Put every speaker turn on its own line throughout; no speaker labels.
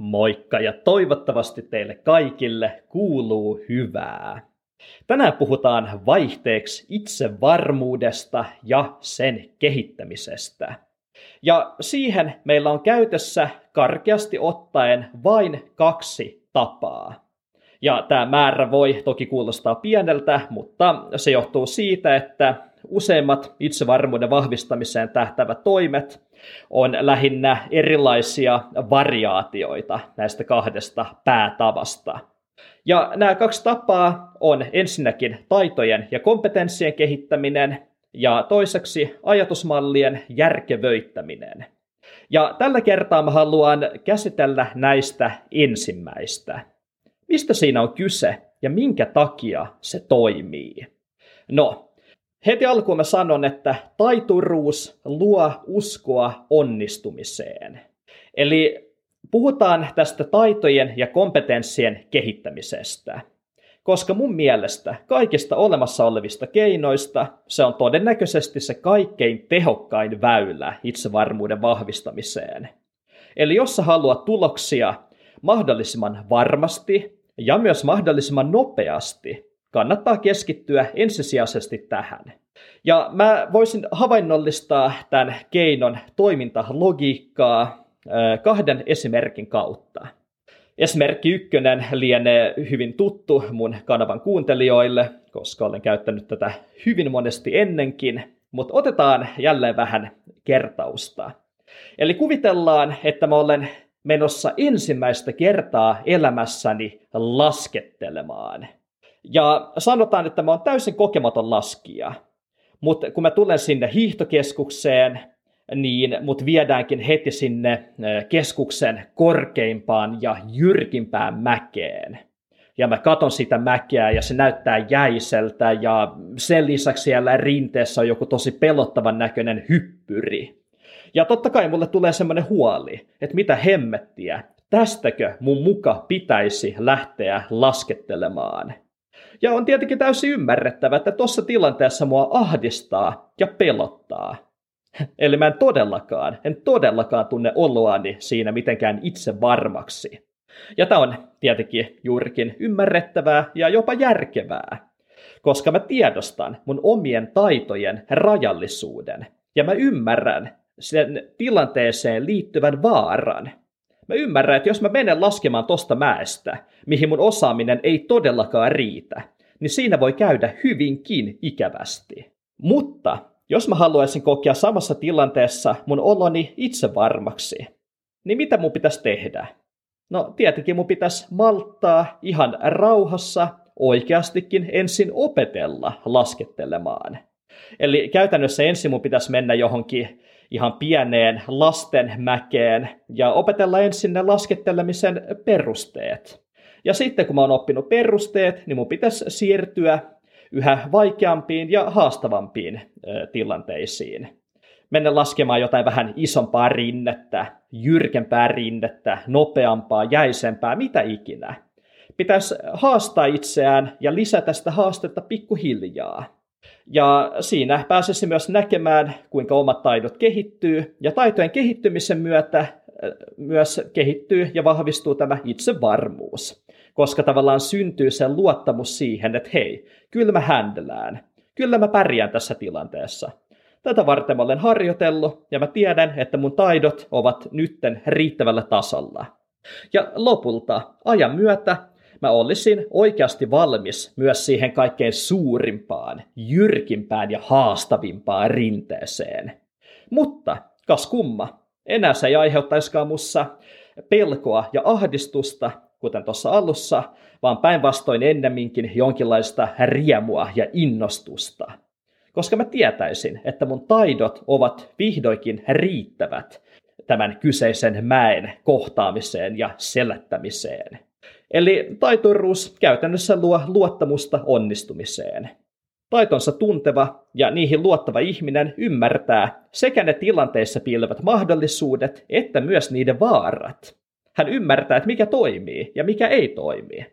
Moikka ja toivottavasti teille kaikille kuuluu hyvää. Tänään puhutaan vaihteeksi itsevarmuudesta ja sen kehittämisestä. Ja siihen meillä on käytössä karkeasti ottaen vain kaksi tapaa. Ja tämä määrä voi toki kuulostaa pieneltä, mutta se johtuu siitä, että useimmat itsevarmuuden vahvistamiseen tähtävät toimet on lähinnä erilaisia variaatioita näistä kahdesta päätavasta. Ja nämä kaksi tapaa on ensinnäkin taitojen ja kompetenssien kehittäminen ja toiseksi ajatusmallien järkevöittäminen. Ja tällä kertaa mä haluan käsitellä näistä ensimmäistä. Mistä siinä on kyse ja minkä takia se toimii? No, Heti alkuun mä sanon, että taituruus luo uskoa onnistumiseen. Eli puhutaan tästä taitojen ja kompetenssien kehittämisestä. Koska mun mielestä kaikista olemassa olevista keinoista se on todennäköisesti se kaikkein tehokkain väylä itsevarmuuden vahvistamiseen. Eli jos sä haluat tuloksia mahdollisimman varmasti ja myös mahdollisimman nopeasti, kannattaa keskittyä ensisijaisesti tähän. Ja mä voisin havainnollistaa tämän keinon toimintalogiikkaa kahden esimerkin kautta. Esimerkki ykkönen lienee hyvin tuttu mun kanavan kuuntelijoille, koska olen käyttänyt tätä hyvin monesti ennenkin, mutta otetaan jälleen vähän kertausta. Eli kuvitellaan, että mä olen menossa ensimmäistä kertaa elämässäni laskettelemaan – ja sanotaan, että mä oon täysin kokematon laskija. Mutta kun mä tulen sinne hiihtokeskukseen, niin mut viedäänkin heti sinne keskuksen korkeimpaan ja jyrkimpään mäkeen. Ja mä katon sitä mäkeä ja se näyttää jäiseltä ja sen lisäksi siellä rinteessä on joku tosi pelottavan näköinen hyppyri. Ja totta kai mulle tulee semmoinen huoli, että mitä hemmettiä, tästäkö mun muka pitäisi lähteä laskettelemaan. Ja on tietenkin täysin ymmärrettävä, että tuossa tilanteessa mua ahdistaa ja pelottaa. Eli mä en todellakaan, en todellakaan tunne oloani siinä mitenkään itse varmaksi. Ja tämä on tietenkin juurikin ymmärrettävää ja jopa järkevää, koska mä tiedostan mun omien taitojen rajallisuuden ja mä ymmärrän sen tilanteeseen liittyvän vaaran. Mä ymmärrän, että jos mä menen laskemaan tosta mäestä, mihin mun osaaminen ei todellakaan riitä, niin siinä voi käydä hyvinkin ikävästi. Mutta jos mä haluaisin kokea samassa tilanteessa mun oloni itse varmaksi, niin mitä mun pitäisi tehdä? No tietenkin mun pitäisi malttaa ihan rauhassa oikeastikin ensin opetella laskettelemaan. Eli käytännössä ensin mun pitäisi mennä johonkin ihan pieneen lastenmäkeen ja opetella ensin ne laskettelemisen perusteet. Ja sitten kun mä oon oppinut perusteet, niin mun pitäisi siirtyä yhä vaikeampiin ja haastavampiin tilanteisiin. Mennä laskemaan jotain vähän isompaa rinnettä, jyrkempää rinnettä, nopeampaa, jäisempää, mitä ikinä. Pitäisi haastaa itseään ja lisätä sitä haastetta pikkuhiljaa. Ja siinä pääsisi myös näkemään, kuinka omat taidot kehittyy, ja taitojen kehittymisen myötä äh, myös kehittyy ja vahvistuu tämä itsevarmuus, koska tavallaan syntyy se luottamus siihen, että hei, kyllä mä händelään, kyllä mä pärjään tässä tilanteessa. Tätä varten mä olen harjoitellut ja mä tiedän, että mun taidot ovat nytten riittävällä tasolla. Ja lopulta ajan myötä mä olisin oikeasti valmis myös siihen kaikkein suurimpaan, jyrkimpään ja haastavimpaan rinteeseen. Mutta, kas kumma, enää se ei aiheuttaisikaan mussa pelkoa ja ahdistusta, kuten tuossa alussa, vaan päinvastoin ennemminkin jonkinlaista riemua ja innostusta. Koska mä tietäisin, että mun taidot ovat vihdoikin riittävät tämän kyseisen mäen kohtaamiseen ja selättämiseen. Eli taituruus käytännössä luo luottamusta onnistumiseen. Taitonsa tunteva ja niihin luottava ihminen ymmärtää sekä ne tilanteissa piilevät mahdollisuudet että myös niiden vaarat. Hän ymmärtää, että mikä toimii ja mikä ei toimi.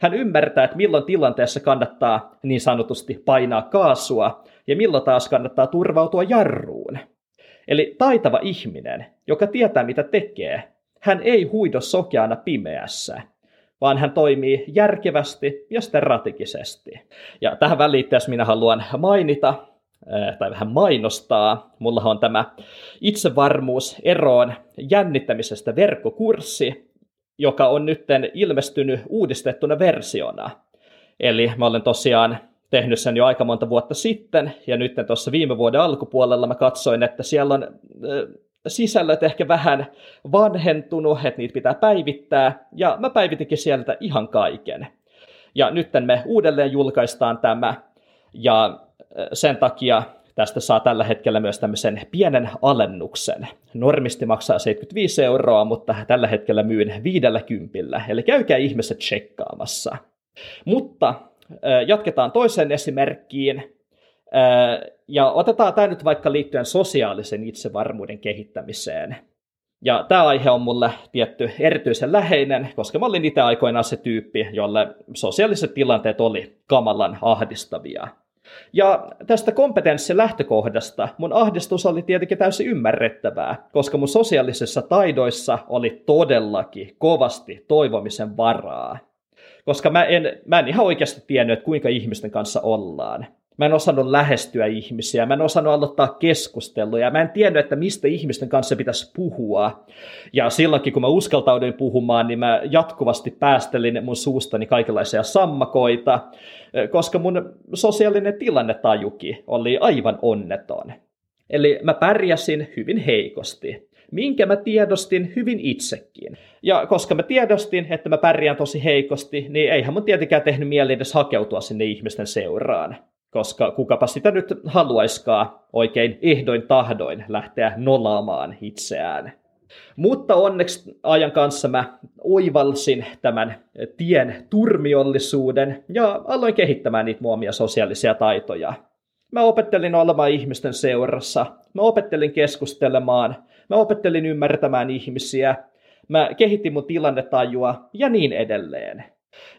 Hän ymmärtää, että milloin tilanteessa kannattaa niin sanotusti painaa kaasua ja milloin taas kannattaa turvautua jarruun. Eli taitava ihminen, joka tietää mitä tekee, hän ei huido sokeana pimeässä, vaan hän toimii järkevästi ja strategisesti. Ja tähän väliin, jos minä haluan mainita, tai vähän mainostaa. Mulla on tämä itsevarmuus eroon jännittämisestä verkkokurssi, joka on nyt ilmestynyt uudistettuna versiona. Eli mä olen tosiaan tehnyt sen jo aika monta vuotta sitten, ja nyt tuossa viime vuoden alkupuolella mä katsoin, että siellä on sisällöt ehkä vähän vanhentunut, että niitä pitää päivittää, ja mä päivitinkin sieltä ihan kaiken. Ja nyt me uudelleen julkaistaan tämä, ja sen takia tästä saa tällä hetkellä myös tämmöisen pienen alennuksen. Normisti maksaa 75 euroa, mutta tällä hetkellä myyn 50, eli käykää ihmiset tsekkaamassa. Mutta jatketaan toiseen esimerkkiin, ja otetaan tämä nyt vaikka liittyen sosiaalisen itsevarmuuden kehittämiseen. Ja tämä aihe on mulle tietty erityisen läheinen, koska mä olin itse aikoinaan se tyyppi, jolle sosiaaliset tilanteet oli kamalan ahdistavia. Ja tästä kompetenssin lähtökohdasta mun ahdistus oli tietenkin täysin ymmärrettävää, koska mun sosiaalisissa taidoissa oli todellakin kovasti toivomisen varaa. Koska mä en, mä en ihan oikeasti tiennyt, että kuinka ihmisten kanssa ollaan. Mä en osannut lähestyä ihmisiä, mä en osannut aloittaa keskusteluja, mä en tiennyt, että mistä ihmisten kanssa pitäisi puhua. Ja silloinkin, kun mä uskaltauduin puhumaan, niin mä jatkuvasti päästelin mun suustani kaikenlaisia sammakoita, koska mun sosiaalinen tilannetajuki oli aivan onneton. Eli mä pärjäsin hyvin heikosti, minkä mä tiedostin hyvin itsekin. Ja koska mä tiedostin, että mä pärjään tosi heikosti, niin eihän mun tietenkään tehnyt mieli edes hakeutua sinne ihmisten seuraan koska kukapa sitä nyt haluaiskaan oikein ehdoin tahdoin lähteä nolaamaan itseään. Mutta onneksi ajan kanssa mä oivalsin tämän tien turmiollisuuden ja aloin kehittämään niitä muomia sosiaalisia taitoja. Mä opettelin olemaan ihmisten seurassa, mä opettelin keskustelemaan, mä opettelin ymmärtämään ihmisiä, mä kehitin mun tilannetajua ja niin edelleen.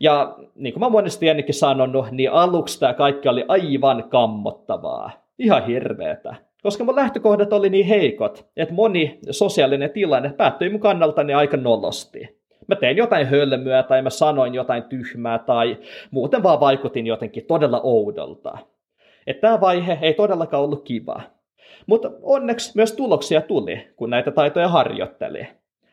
Ja niin kuin mä monesti ennenkin sanonut, niin aluksi tämä kaikki oli aivan kammottavaa. Ihan hirveetä. Koska mun lähtökohdat oli niin heikot, että moni sosiaalinen tilanne päättyi mun kannaltani aika nolosti. Mä tein jotain hölmöä tai mä sanoin jotain tyhmää tai muuten vaan vaikutin jotenkin todella oudolta. Että tämä vaihe ei todellakaan ollut kiva. Mutta onneksi myös tuloksia tuli, kun näitä taitoja harjoitteli.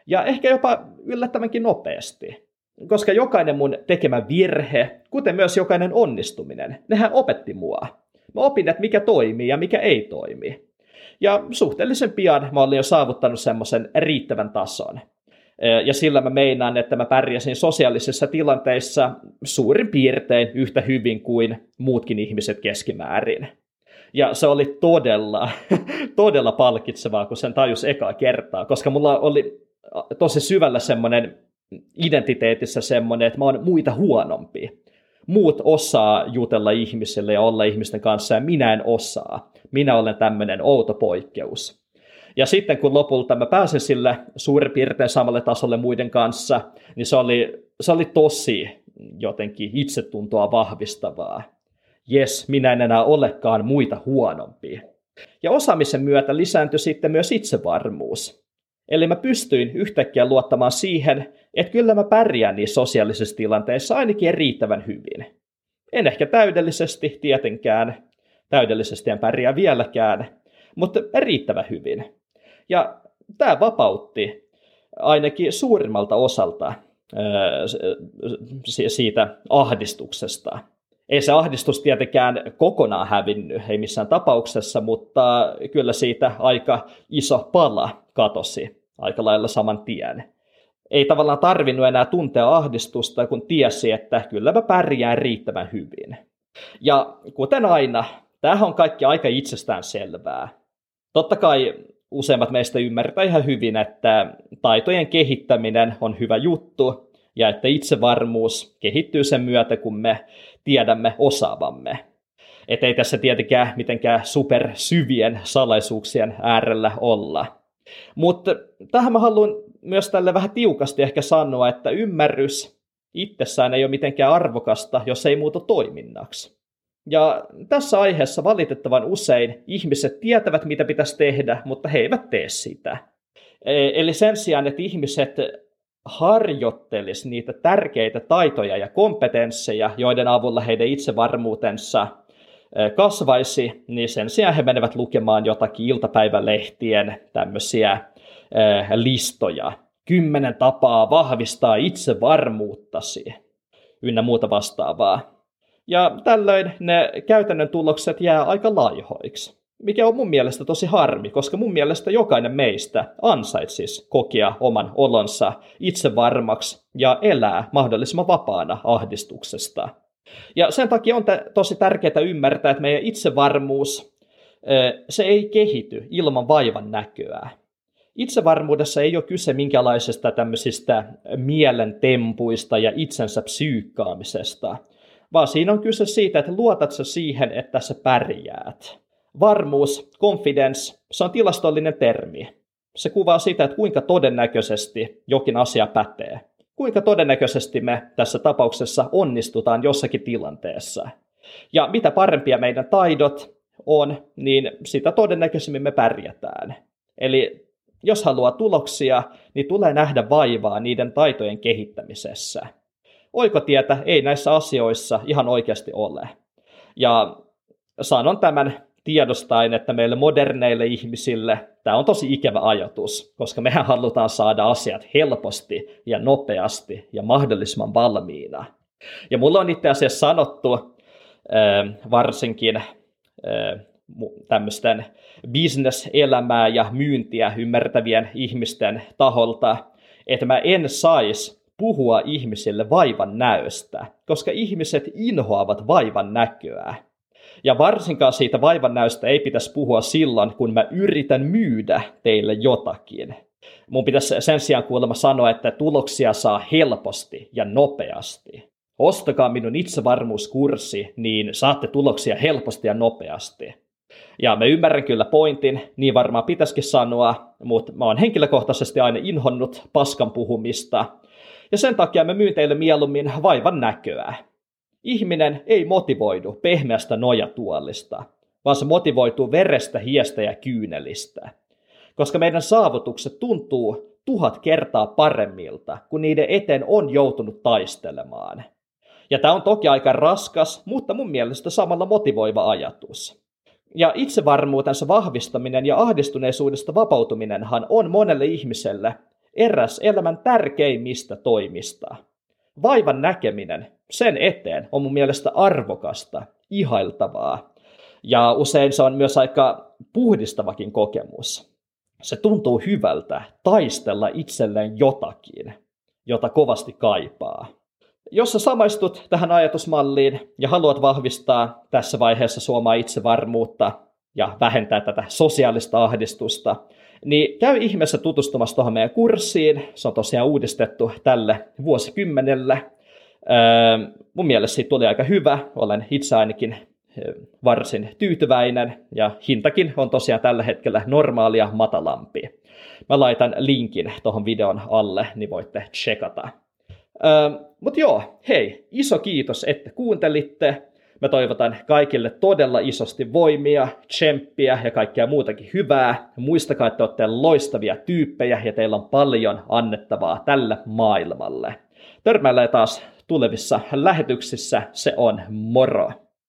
Ja ehkä jopa yllättävänkin nopeasti. Koska jokainen mun tekemä virhe, kuten myös jokainen onnistuminen, nehän opetti mua. Mä opin, että mikä toimii ja mikä ei toimi. Ja suhteellisen pian mä olin jo saavuttanut semmoisen riittävän tason. Ja sillä mä meinaan, että mä pärjäsin sosiaalisissa tilanteissa suurin piirtein yhtä hyvin kuin muutkin ihmiset keskimäärin. Ja se oli todella, todella palkitsevaa, kun sen tajus ekaa kertaa, koska mulla oli tosi syvällä semmoinen identiteetissä semmoinen, että mä oon muita huonompi. Muut osaa jutella ihmisille ja olla ihmisten kanssa ja minä en osaa. Minä olen tämmöinen outo poikkeus. Ja sitten kun lopulta mä pääsin sille suurin piirtein samalle tasolle muiden kanssa, niin se oli, se oli tosi jotenkin itsetuntoa vahvistavaa. Jes, minä en enää olekaan muita huonompi. Ja osaamisen myötä lisääntyi sitten myös itsevarmuus. Eli mä pystyin yhtäkkiä luottamaan siihen, että kyllä mä pärjään niissä sosiaalisissa tilanteissa ainakin riittävän hyvin. En ehkä täydellisesti tietenkään, täydellisesti en pärjää vieläkään, mutta riittävän hyvin. Ja tämä vapautti ainakin suurimmalta osalta siitä ahdistuksesta. Ei se ahdistus tietenkään kokonaan hävinnyt, ei missään tapauksessa, mutta kyllä siitä aika iso pala katosi aika lailla saman tien. Ei tavallaan tarvinnut enää tuntea ahdistusta, kun tiesi, että kyllä mä pärjään riittävän hyvin. Ja kuten aina, tämähän on kaikki aika itsestään selvää. Totta kai useimmat meistä ymmärtää ihan hyvin, että taitojen kehittäminen on hyvä juttu ja että itsevarmuus kehittyy sen myötä, kun me tiedämme osaavamme. Että ei tässä tietenkään mitenkään supersyvien salaisuuksien äärellä olla. Mutta tähän mä haluan myös tälle vähän tiukasti ehkä sanoa, että ymmärrys itsessään ei ole mitenkään arvokasta, jos ei muuta toiminnaksi. Ja tässä aiheessa valitettavan usein ihmiset tietävät, mitä pitäisi tehdä, mutta he eivät tee sitä. E, eli sen sijaan, että ihmiset harjoittelis niitä tärkeitä taitoja ja kompetensseja, joiden avulla heidän itsevarmuutensa kasvaisi, niin sen sijaan he menevät lukemaan jotakin iltapäivälehtien tämmöisiä listoja. Kymmenen tapaa vahvistaa itsevarmuuttasi ynnä muuta vastaavaa. Ja tällöin ne käytännön tulokset jää aika laihoiksi mikä on mun mielestä tosi harmi, koska mun mielestä jokainen meistä ansaitsisi kokea oman olonsa itsevarmaksi ja elää mahdollisimman vapaana ahdistuksesta. Ja sen takia on tosi tärkeää ymmärtää, että meidän itsevarmuus, se ei kehity ilman vaivan näköä. Itsevarmuudessa ei ole kyse minkälaisesta tämmöisistä mielentempuista ja itsensä psyykkaamisesta, vaan siinä on kyse siitä, että luotat sä siihen, että sä pärjäät. Varmuus, confidence, se on tilastollinen termi. Se kuvaa sitä, että kuinka todennäköisesti jokin asia pätee. Kuinka todennäköisesti me tässä tapauksessa onnistutaan jossakin tilanteessa. Ja mitä parempia meidän taidot on, niin sitä todennäköisemmin me pärjätään. Eli jos haluaa tuloksia, niin tulee nähdä vaivaa niiden taitojen kehittämisessä. Oikotietä ei näissä asioissa ihan oikeasti ole. Ja sanon tämän tiedostaen, että meille moderneille ihmisille tämä on tosi ikävä ajatus, koska mehän halutaan saada asiat helposti ja nopeasti ja mahdollisimman valmiina. Ja mulla on itse asiassa sanottu varsinkin tämmöisten bisneselämää ja myyntiä ymmärtävien ihmisten taholta, että mä en saisi puhua ihmisille vaivan näöstä, koska ihmiset inhoavat vaivan näköä. Ja varsinkaan siitä vaivannäöstä ei pitäisi puhua silloin, kun mä yritän myydä teille jotakin. Mun pitäisi sen sijaan kuulemma sanoa, että tuloksia saa helposti ja nopeasti. Ostakaa minun itsevarmuuskurssi, niin saatte tuloksia helposti ja nopeasti. Ja mä ymmärrän kyllä pointin, niin varmaan pitäisikin sanoa, mutta mä oon henkilökohtaisesti aina inhonnut paskan puhumista. Ja sen takia mä myyn teille mieluummin vaivan näköä. Ihminen ei motivoidu pehmeästä nojatuolista, vaan se motivoituu verestä, hiestä ja kyynelistä. Koska meidän saavutukset tuntuu tuhat kertaa paremmilta, kun niiden eteen on joutunut taistelemaan. Ja tämä on toki aika raskas, mutta mun mielestä samalla motivoiva ajatus. Ja itsevarmuutensa vahvistaminen ja ahdistuneisuudesta vapautuminenhan on monelle ihmiselle eräs elämän tärkeimmistä toimista. Vaivan näkeminen sen eteen on mun mielestä arvokasta, ihailtavaa. Ja usein se on myös aika puhdistavakin kokemus. Se tuntuu hyvältä taistella itselleen jotakin, jota kovasti kaipaa. Jos sä samaistut tähän ajatusmalliin ja haluat vahvistaa tässä vaiheessa suomaa itsevarmuutta ja vähentää tätä sosiaalista ahdistusta, niin käy ihmeessä tutustumassa tuohon meidän kurssiin. Se on tosiaan uudistettu tälle vuosikymmenelle. Öö, mun mielestä siitä tuli aika hyvä. Olen itse ainakin varsin tyytyväinen ja hintakin on tosiaan tällä hetkellä normaalia matalampi. Mä laitan linkin tuohon videon alle, niin voitte checkata. Öö, Mutta joo, hei, iso kiitos, että kuuntelitte. Mä toivotan kaikille todella isosti voimia, tsemppiä ja kaikkea muutakin hyvää. Muistakaa, että olette loistavia tyyppejä ja teillä on paljon annettavaa tälle maailmalle. Törmäilee taas tulevissa lähetyksissä. Se on moro!